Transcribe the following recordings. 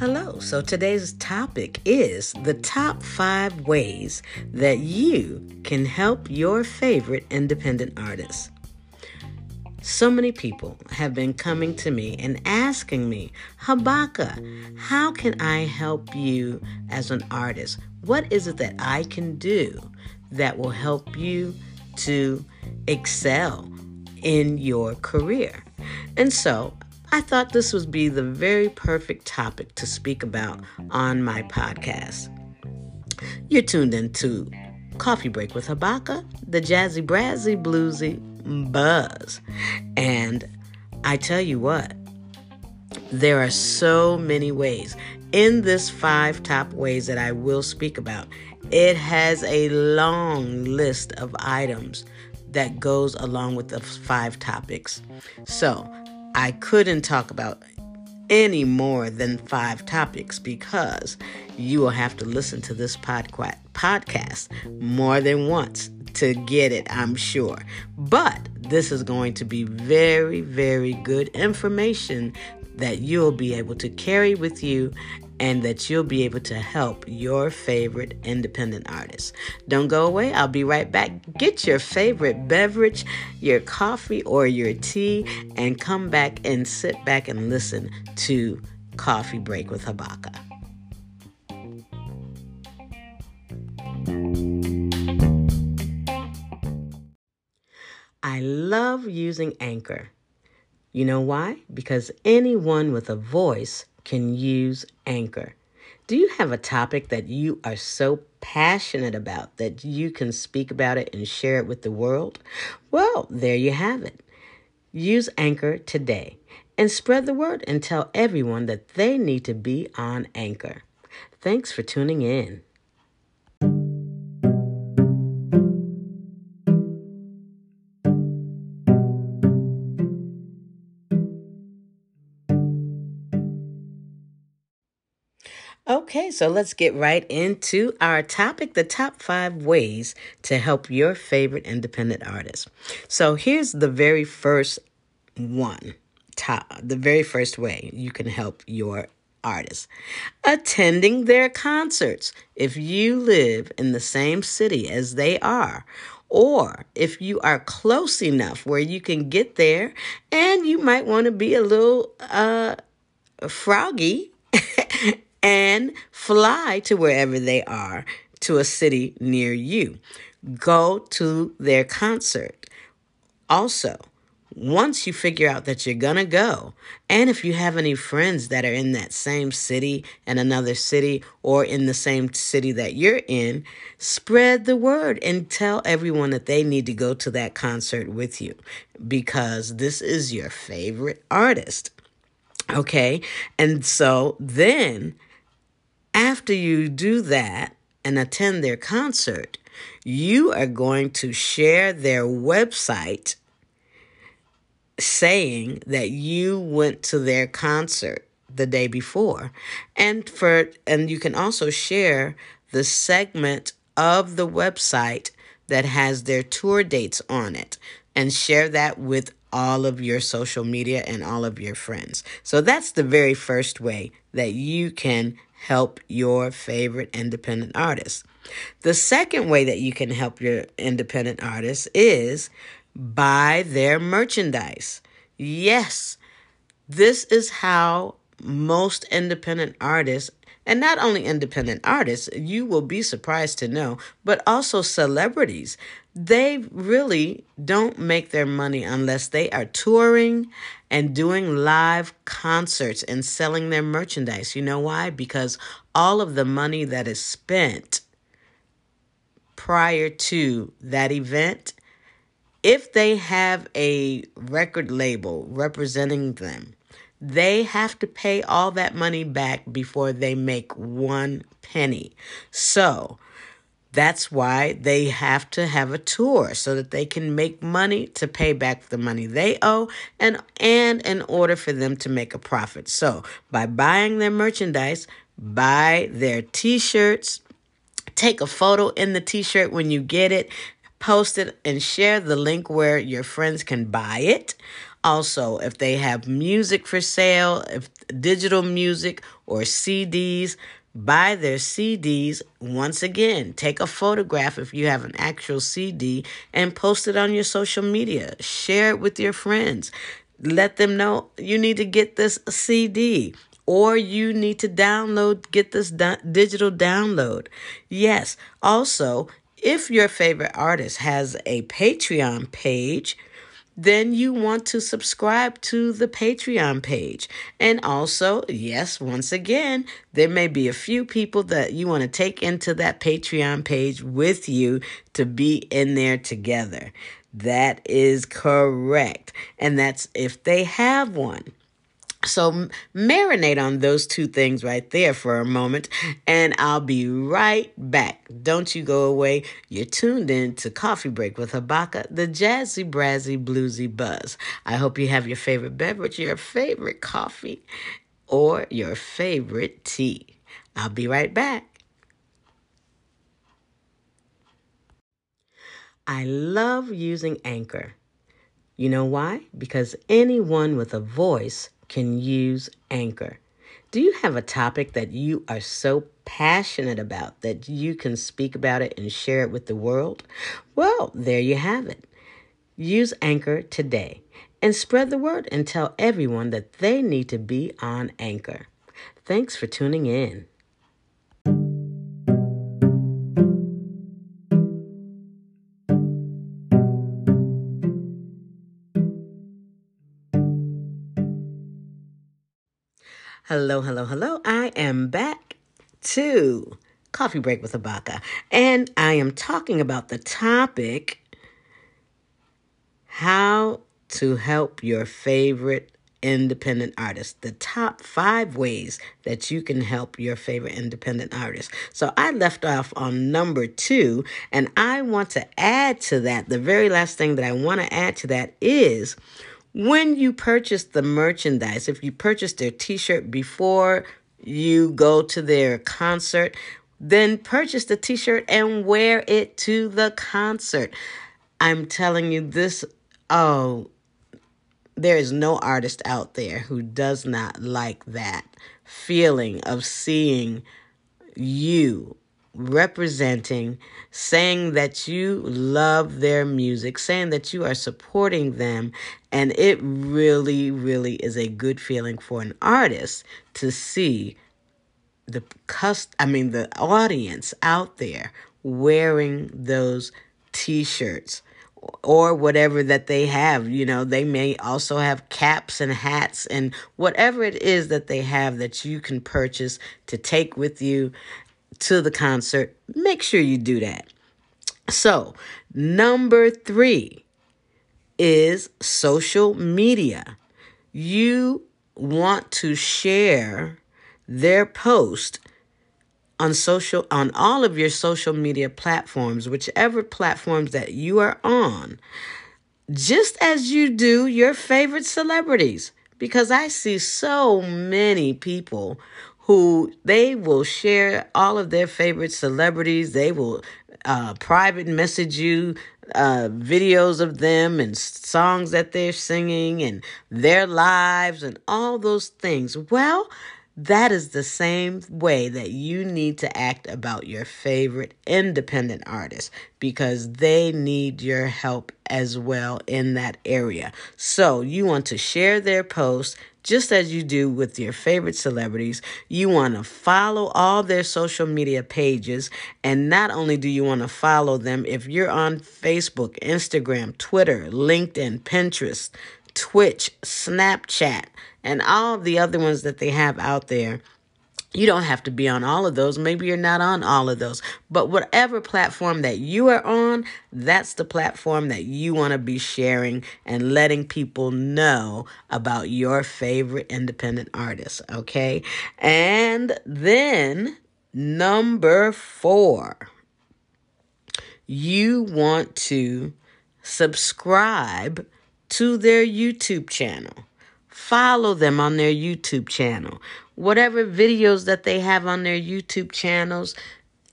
Hello, so today's topic is the top five ways that you can help your favorite independent artist. So many people have been coming to me and asking me, Habaka, how can I help you as an artist? What is it that I can do that will help you to excel in your career? And so I thought this would be the very perfect topic to speak about on my podcast. You're tuned into Coffee Break with Habaka, the jazzy, brazzy, bluesy buzz. And I tell you what, there are so many ways. In this five top ways that I will speak about, it has a long list of items that goes along with the five topics. So I couldn't talk about any more than five topics because you will have to listen to this podcast more than once to get it, I'm sure. But this is going to be very, very good information that you'll be able to carry with you and that you'll be able to help your favorite independent artists. Don't go away. I'll be right back. Get your favorite beverage, your coffee or your tea, and come back and sit back and listen to Coffee Break with Habaka. I love using Anchor. You know why? Because anyone with a voice can use Anchor. Do you have a topic that you are so passionate about that you can speak about it and share it with the world? Well, there you have it. Use Anchor today and spread the word and tell everyone that they need to be on Anchor. Thanks for tuning in. So let's get right into our topic the top five ways to help your favorite independent artist. So here's the very first one, top, the very first way you can help your artist attending their concerts. If you live in the same city as they are, or if you are close enough where you can get there and you might want to be a little uh froggy and fly to wherever they are to a city near you. Go to their concert. Also, once you figure out that you're going to go, and if you have any friends that are in that same city and another city or in the same city that you're in, spread the word and tell everyone that they need to go to that concert with you because this is your favorite artist. Okay. And so then after you do that and attend their concert, you are going to share their website saying that you went to their concert the day before. And for and you can also share the segment of the website that has their tour dates on it and share that with all of your social media and all of your friends. So that's the very first way that you can help your favorite independent artist. The second way that you can help your independent artist is buy their merchandise. Yes, this is how most independent artists and not only independent artists, you will be surprised to know, but also celebrities. They really don't make their money unless they are touring and doing live concerts and selling their merchandise. You know why? Because all of the money that is spent prior to that event, if they have a record label representing them, they have to pay all that money back before they make one penny. So that's why they have to have a tour so that they can make money to pay back the money they owe and and in order for them to make a profit. So by buying their merchandise, buy their t-shirts, take a photo in the t-shirt when you get it, post it and share the link where your friends can buy it. Also, if they have music for sale, if digital music or CDs, buy their CDs. Once again, take a photograph if you have an actual CD and post it on your social media. Share it with your friends. Let them know you need to get this CD or you need to download, get this digital download. Yes. Also, if your favorite artist has a Patreon page, then you want to subscribe to the Patreon page. And also, yes, once again, there may be a few people that you want to take into that Patreon page with you to be in there together. That is correct. And that's if they have one. So marinate on those two things right there for a moment, and I'll be right back. Don't you go away. You're tuned in to Coffee Break with Habaka, the jazzy, brazzy, bluesy buzz. I hope you have your favorite beverage, your favorite coffee, or your favorite tea. I'll be right back. I love using Anchor. You know why? Because anyone with a voice can use Anchor. Do you have a topic that you are so passionate about that you can speak about it and share it with the world? Well, there you have it. Use Anchor today and spread the word and tell everyone that they need to be on Anchor. Thanks for tuning in. Hello, hello, hello. I am back to Coffee Break with Habaka, and I am talking about the topic how to help your favorite independent artist. The top five ways that you can help your favorite independent artist. So I left off on number two, and I want to add to that. The very last thing that I want to add to that is when you purchase the merchandise, if you purchase their t shirt before you go to their concert, then purchase the t shirt and wear it to the concert. I'm telling you, this, oh, there is no artist out there who does not like that feeling of seeing you representing, saying that you love their music, saying that you are supporting them. And it really, really is a good feeling for an artist to see the cust I mean the audience out there wearing those t-shirts or whatever that they have. You know, they may also have caps and hats and whatever it is that they have that you can purchase to take with you to the concert, make sure you do that. So, number three is social media. You want to share their post on social on all of your social media platforms whichever platforms that you are on just as you do your favorite celebrities because i see so many people who they will share all of their favorite celebrities. They will uh, private message you uh, videos of them and songs that they're singing and their lives and all those things. Well, that is the same way that you need to act about your favorite independent artists because they need your help as well in that area. So, you want to share their posts just as you do with your favorite celebrities. You want to follow all their social media pages. And not only do you want to follow them, if you're on Facebook, Instagram, Twitter, LinkedIn, Pinterest, Twitch, Snapchat, and all the other ones that they have out there. You don't have to be on all of those. Maybe you're not on all of those. But whatever platform that you are on, that's the platform that you want to be sharing and letting people know about your favorite independent artists. Okay. And then number four, you want to subscribe to their YouTube channel. Follow them on their YouTube channel. Whatever videos that they have on their YouTube channels,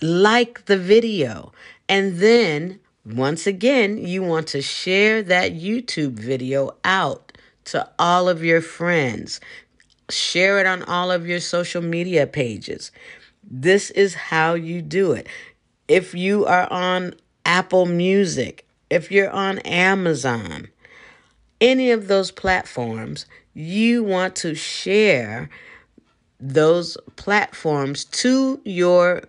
like the video. And then, once again, you want to share that YouTube video out to all of your friends. Share it on all of your social media pages. This is how you do it. If you are on Apple Music, if you're on Amazon, any of those platforms, you want to share those platforms to your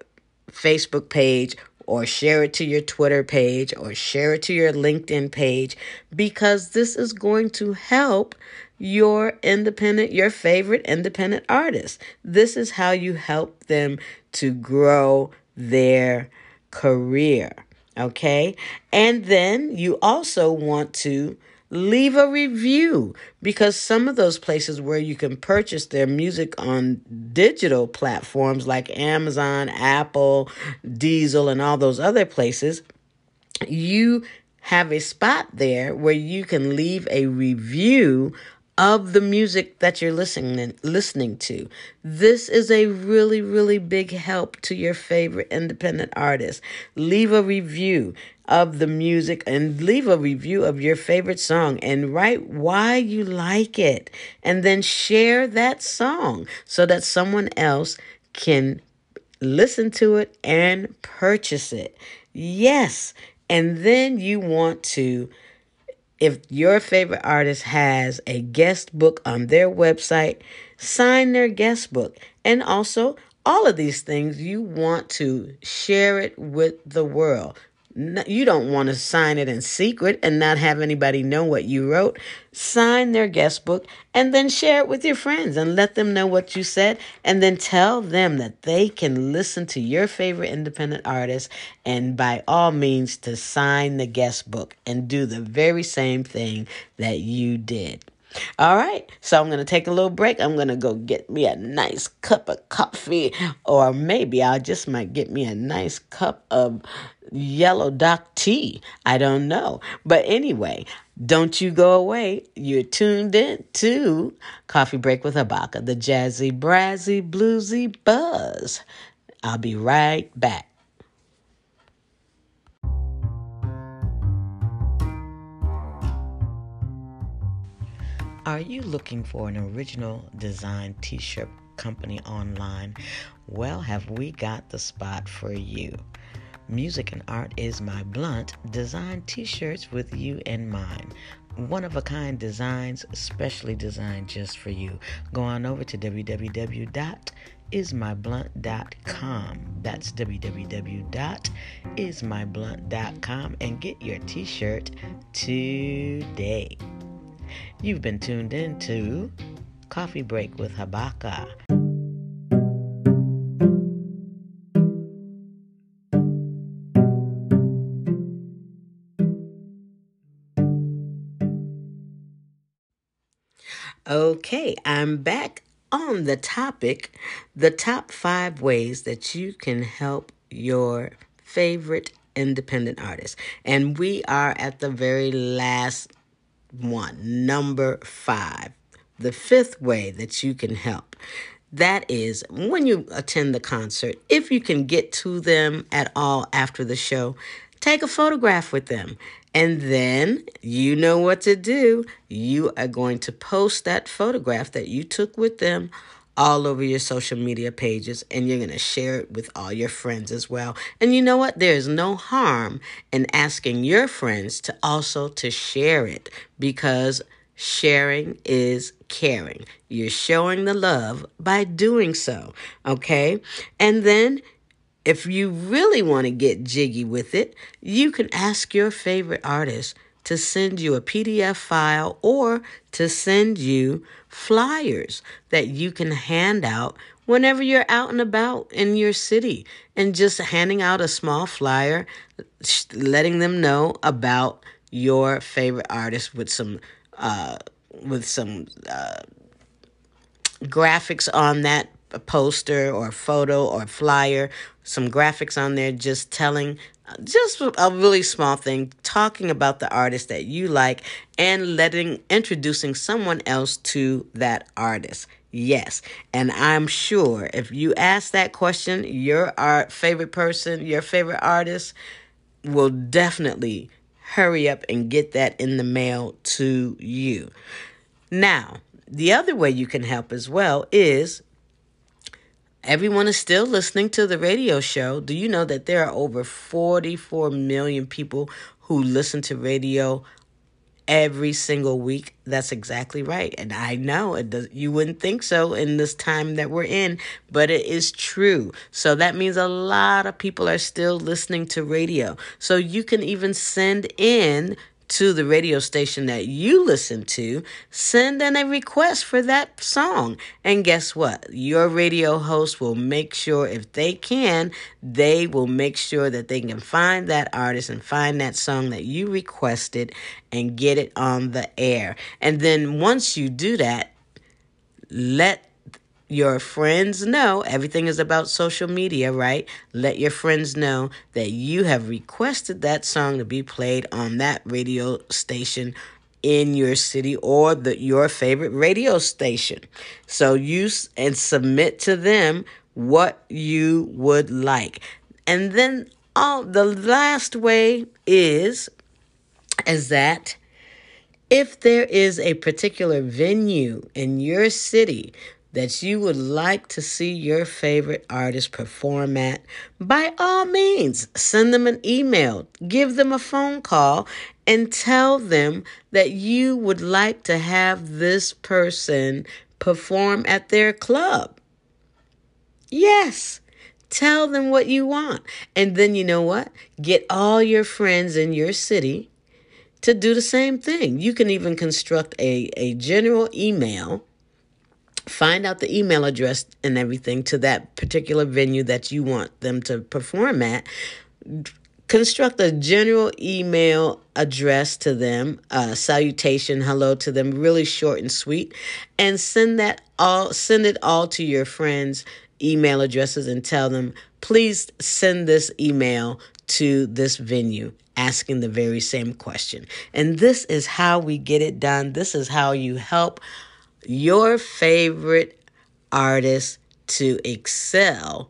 Facebook page or share it to your Twitter page or share it to your LinkedIn page because this is going to help your independent, your favorite independent artist. This is how you help them to grow their career. Okay. And then you also want to leave a review because some of those places where you can purchase their music on digital platforms like Amazon, Apple, Deezer, and all those other places, you have a spot there where you can leave a review of the music that you're listening listening to. This is a really really big help to your favorite independent artist. Leave a review of the music and leave a review of your favorite song and write why you like it and then share that song so that someone else can listen to it and purchase it. Yes, and then you want to if your favorite artist has a guest book on their website, sign their guest book. And also, all of these things, you want to share it with the world you don't want to sign it in secret and not have anybody know what you wrote. Sign their guest book and then share it with your friends and let them know what you said. And then tell them that they can listen to your favorite independent artist and by all means to sign the guest book and do the very same thing that you did. All right, so I'm going to take a little break. I'm going to go get me a nice cup of coffee, or maybe I just might get me a nice cup of yellow dock tea. I don't know. But anyway, don't you go away. You're tuned in to Coffee Break with Habaka, the jazzy, brazzy, bluesy buzz. I'll be right back. Are you looking for an original design t shirt company online? Well, have we got the spot for you? Music and Art is My Blunt design t shirts with you in mind. One of a kind designs, specially designed just for you. Go on over to www.ismyblunt.com. That's www.ismyblunt.com and get your t shirt today. You've been tuned in to Coffee Break with Habaka. Okay, I'm back on the topic the top five ways that you can help your favorite independent artist. And we are at the very last one, number five. The fifth way that you can help. That is when you attend the concert, if you can get to them at all after the show, take a photograph with them. And then you know what to do. You are going to post that photograph that you took with them all over your social media pages and you're going to share it with all your friends as well. And you know what? There is no harm in asking your friends to also to share it because sharing is caring. You're showing the love by doing so, okay? And then if you really want to get jiggy with it, you can ask your favorite artist to send you a PDF file or to send you flyers that you can hand out whenever you're out and about in your city. And just handing out a small flyer letting them know about your favorite artist with some uh, with some uh, graphics on that poster or photo or flyer some graphics on there just telling just a really small thing talking about the artist that you like and letting introducing someone else to that artist. Yes. And i'm sure if you ask that question your art favorite person your favorite artist will definitely hurry up and get that in the mail to you. Now, the other way you can help as well is everyone is still listening to the radio show. Do you know that there are over 44 million people who listen to radio every single week. That's exactly right. And I know it does, you wouldn't think so in this time that we're in, but it is true. So that means a lot of people are still listening to radio. So you can even send in to the radio station that you listen to, send in a request for that song. And guess what? Your radio host will make sure, if they can, they will make sure that they can find that artist and find that song that you requested and get it on the air. And then once you do that, let your friends know everything is about social media, right? Let your friends know that you have requested that song to be played on that radio station in your city or the your favorite radio station. So use and submit to them what you would like. And then all the last way is is that if there is a particular venue in your city that you would like to see your favorite artist perform at, by all means, send them an email, give them a phone call, and tell them that you would like to have this person perform at their club. Yes. Tell them what you want. And then you know what? Get all your friends in your city to do the same thing. You can even construct a, a general email find out the email address and everything to that particular venue that you want them to perform at. Construct a general email address to them uh, salutation hello to them really short and sweet and send that all send it all to your friends email addresses and tell them please send this email to this venue asking the very same question. And this is how we get it done. This is how you help your favorite artist to excel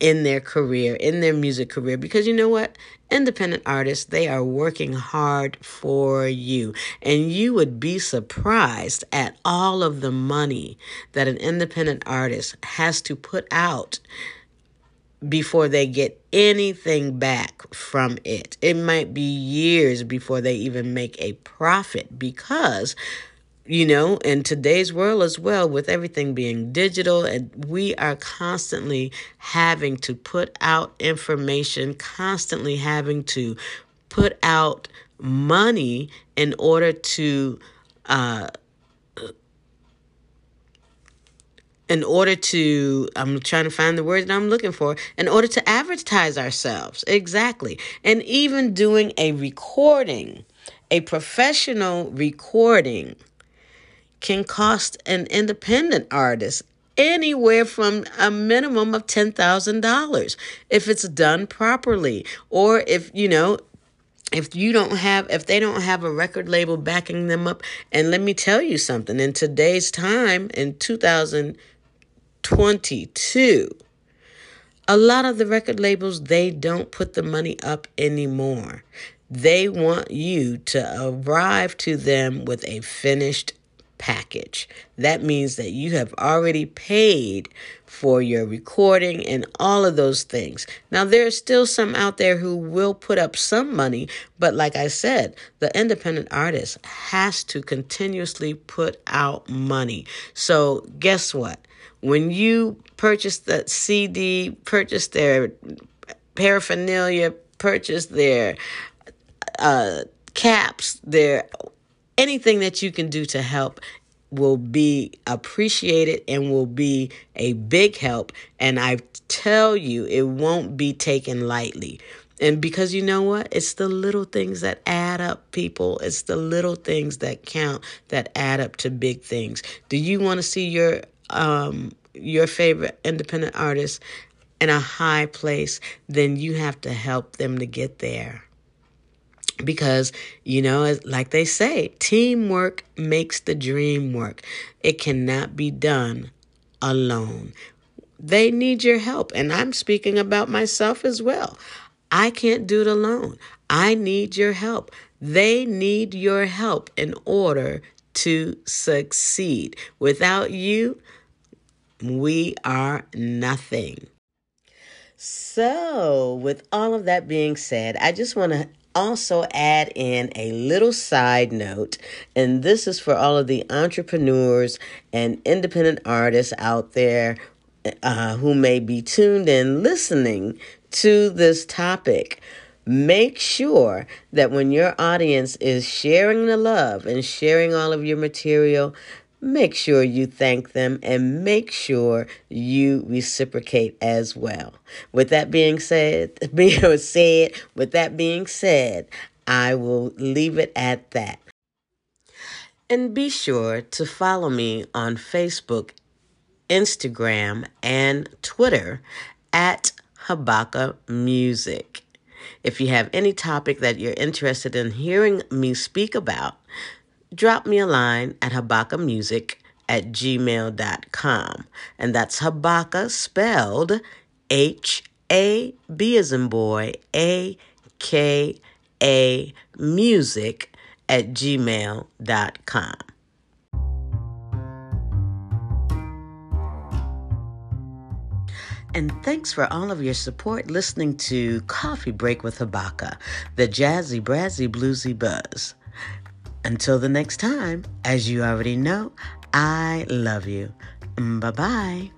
in their career, in their music career. Because you know what? Independent artists, they are working hard for you. And you would be surprised at all of the money that an independent artist has to put out before they get anything back from it. It might be years before they even make a profit because you know, in today's world as well, with everything being digital, and we are constantly having to put out information, constantly having to put out money in order to, uh, in order to, I'm trying to find the word that I'm looking for, in order to advertise ourselves. Exactly. And even doing a recording, a professional recording can cost an independent artist anywhere from a minimum of $10,000 if it's done properly or if you know if you don't have if they don't have a record label backing them up. And let me tell you something. In today's time in 2022 a lot of the record labels they don't put the money up anymore. They want you to arrive to them with a finished package. That means that you have already paid for your recording and all of those things. Now, there are still some out there who will put up some money, but like I said, the independent artist has to continuously put out money. So, guess what? When you purchase that CD, purchase their paraphernalia, purchase their uh, caps, their anything that you can do to help will be appreciated and will be a big help. And I tell you, it won't be taken lightly. And because you know what? It's the little things that add up, people. It's the little things that count that add up to big things. Do you want to see your um your favorite independent artist in a high place? Then you have to help them to get there because you know like they say teamwork makes the dream work. It cannot be done alone. They need your help and i'm speaking about myself as well. I can't do it alone. I need your help. They need your help in order to succeed. Without you, we are nothing. So, with all of that being said, I just want to also add in a little side note, and this is for all of the entrepreneurs and independent artists out there uh, who may be tuned in listening to this topic. Make sure that when your audience is sharing the love and sharing all of your material, make sure you thank them and make sure you reciprocate as well. With that being said, being said, with that being said, I will leave it at that. And be sure to follow me on Facebook, Instagram, and Twitter at Habaka Music. If you have any topic that you're interested in hearing me speak about, drop me a line at habakamusic at gmail.com. And that's Habaka spelled H A B as in boy, A K A music at gmail.com. And thanks for all of your support listening to Coffee Break with Habaka, the jazzy, brazzy, bluesy buzz. Until the next time, as you already know, I love you. Bye bye.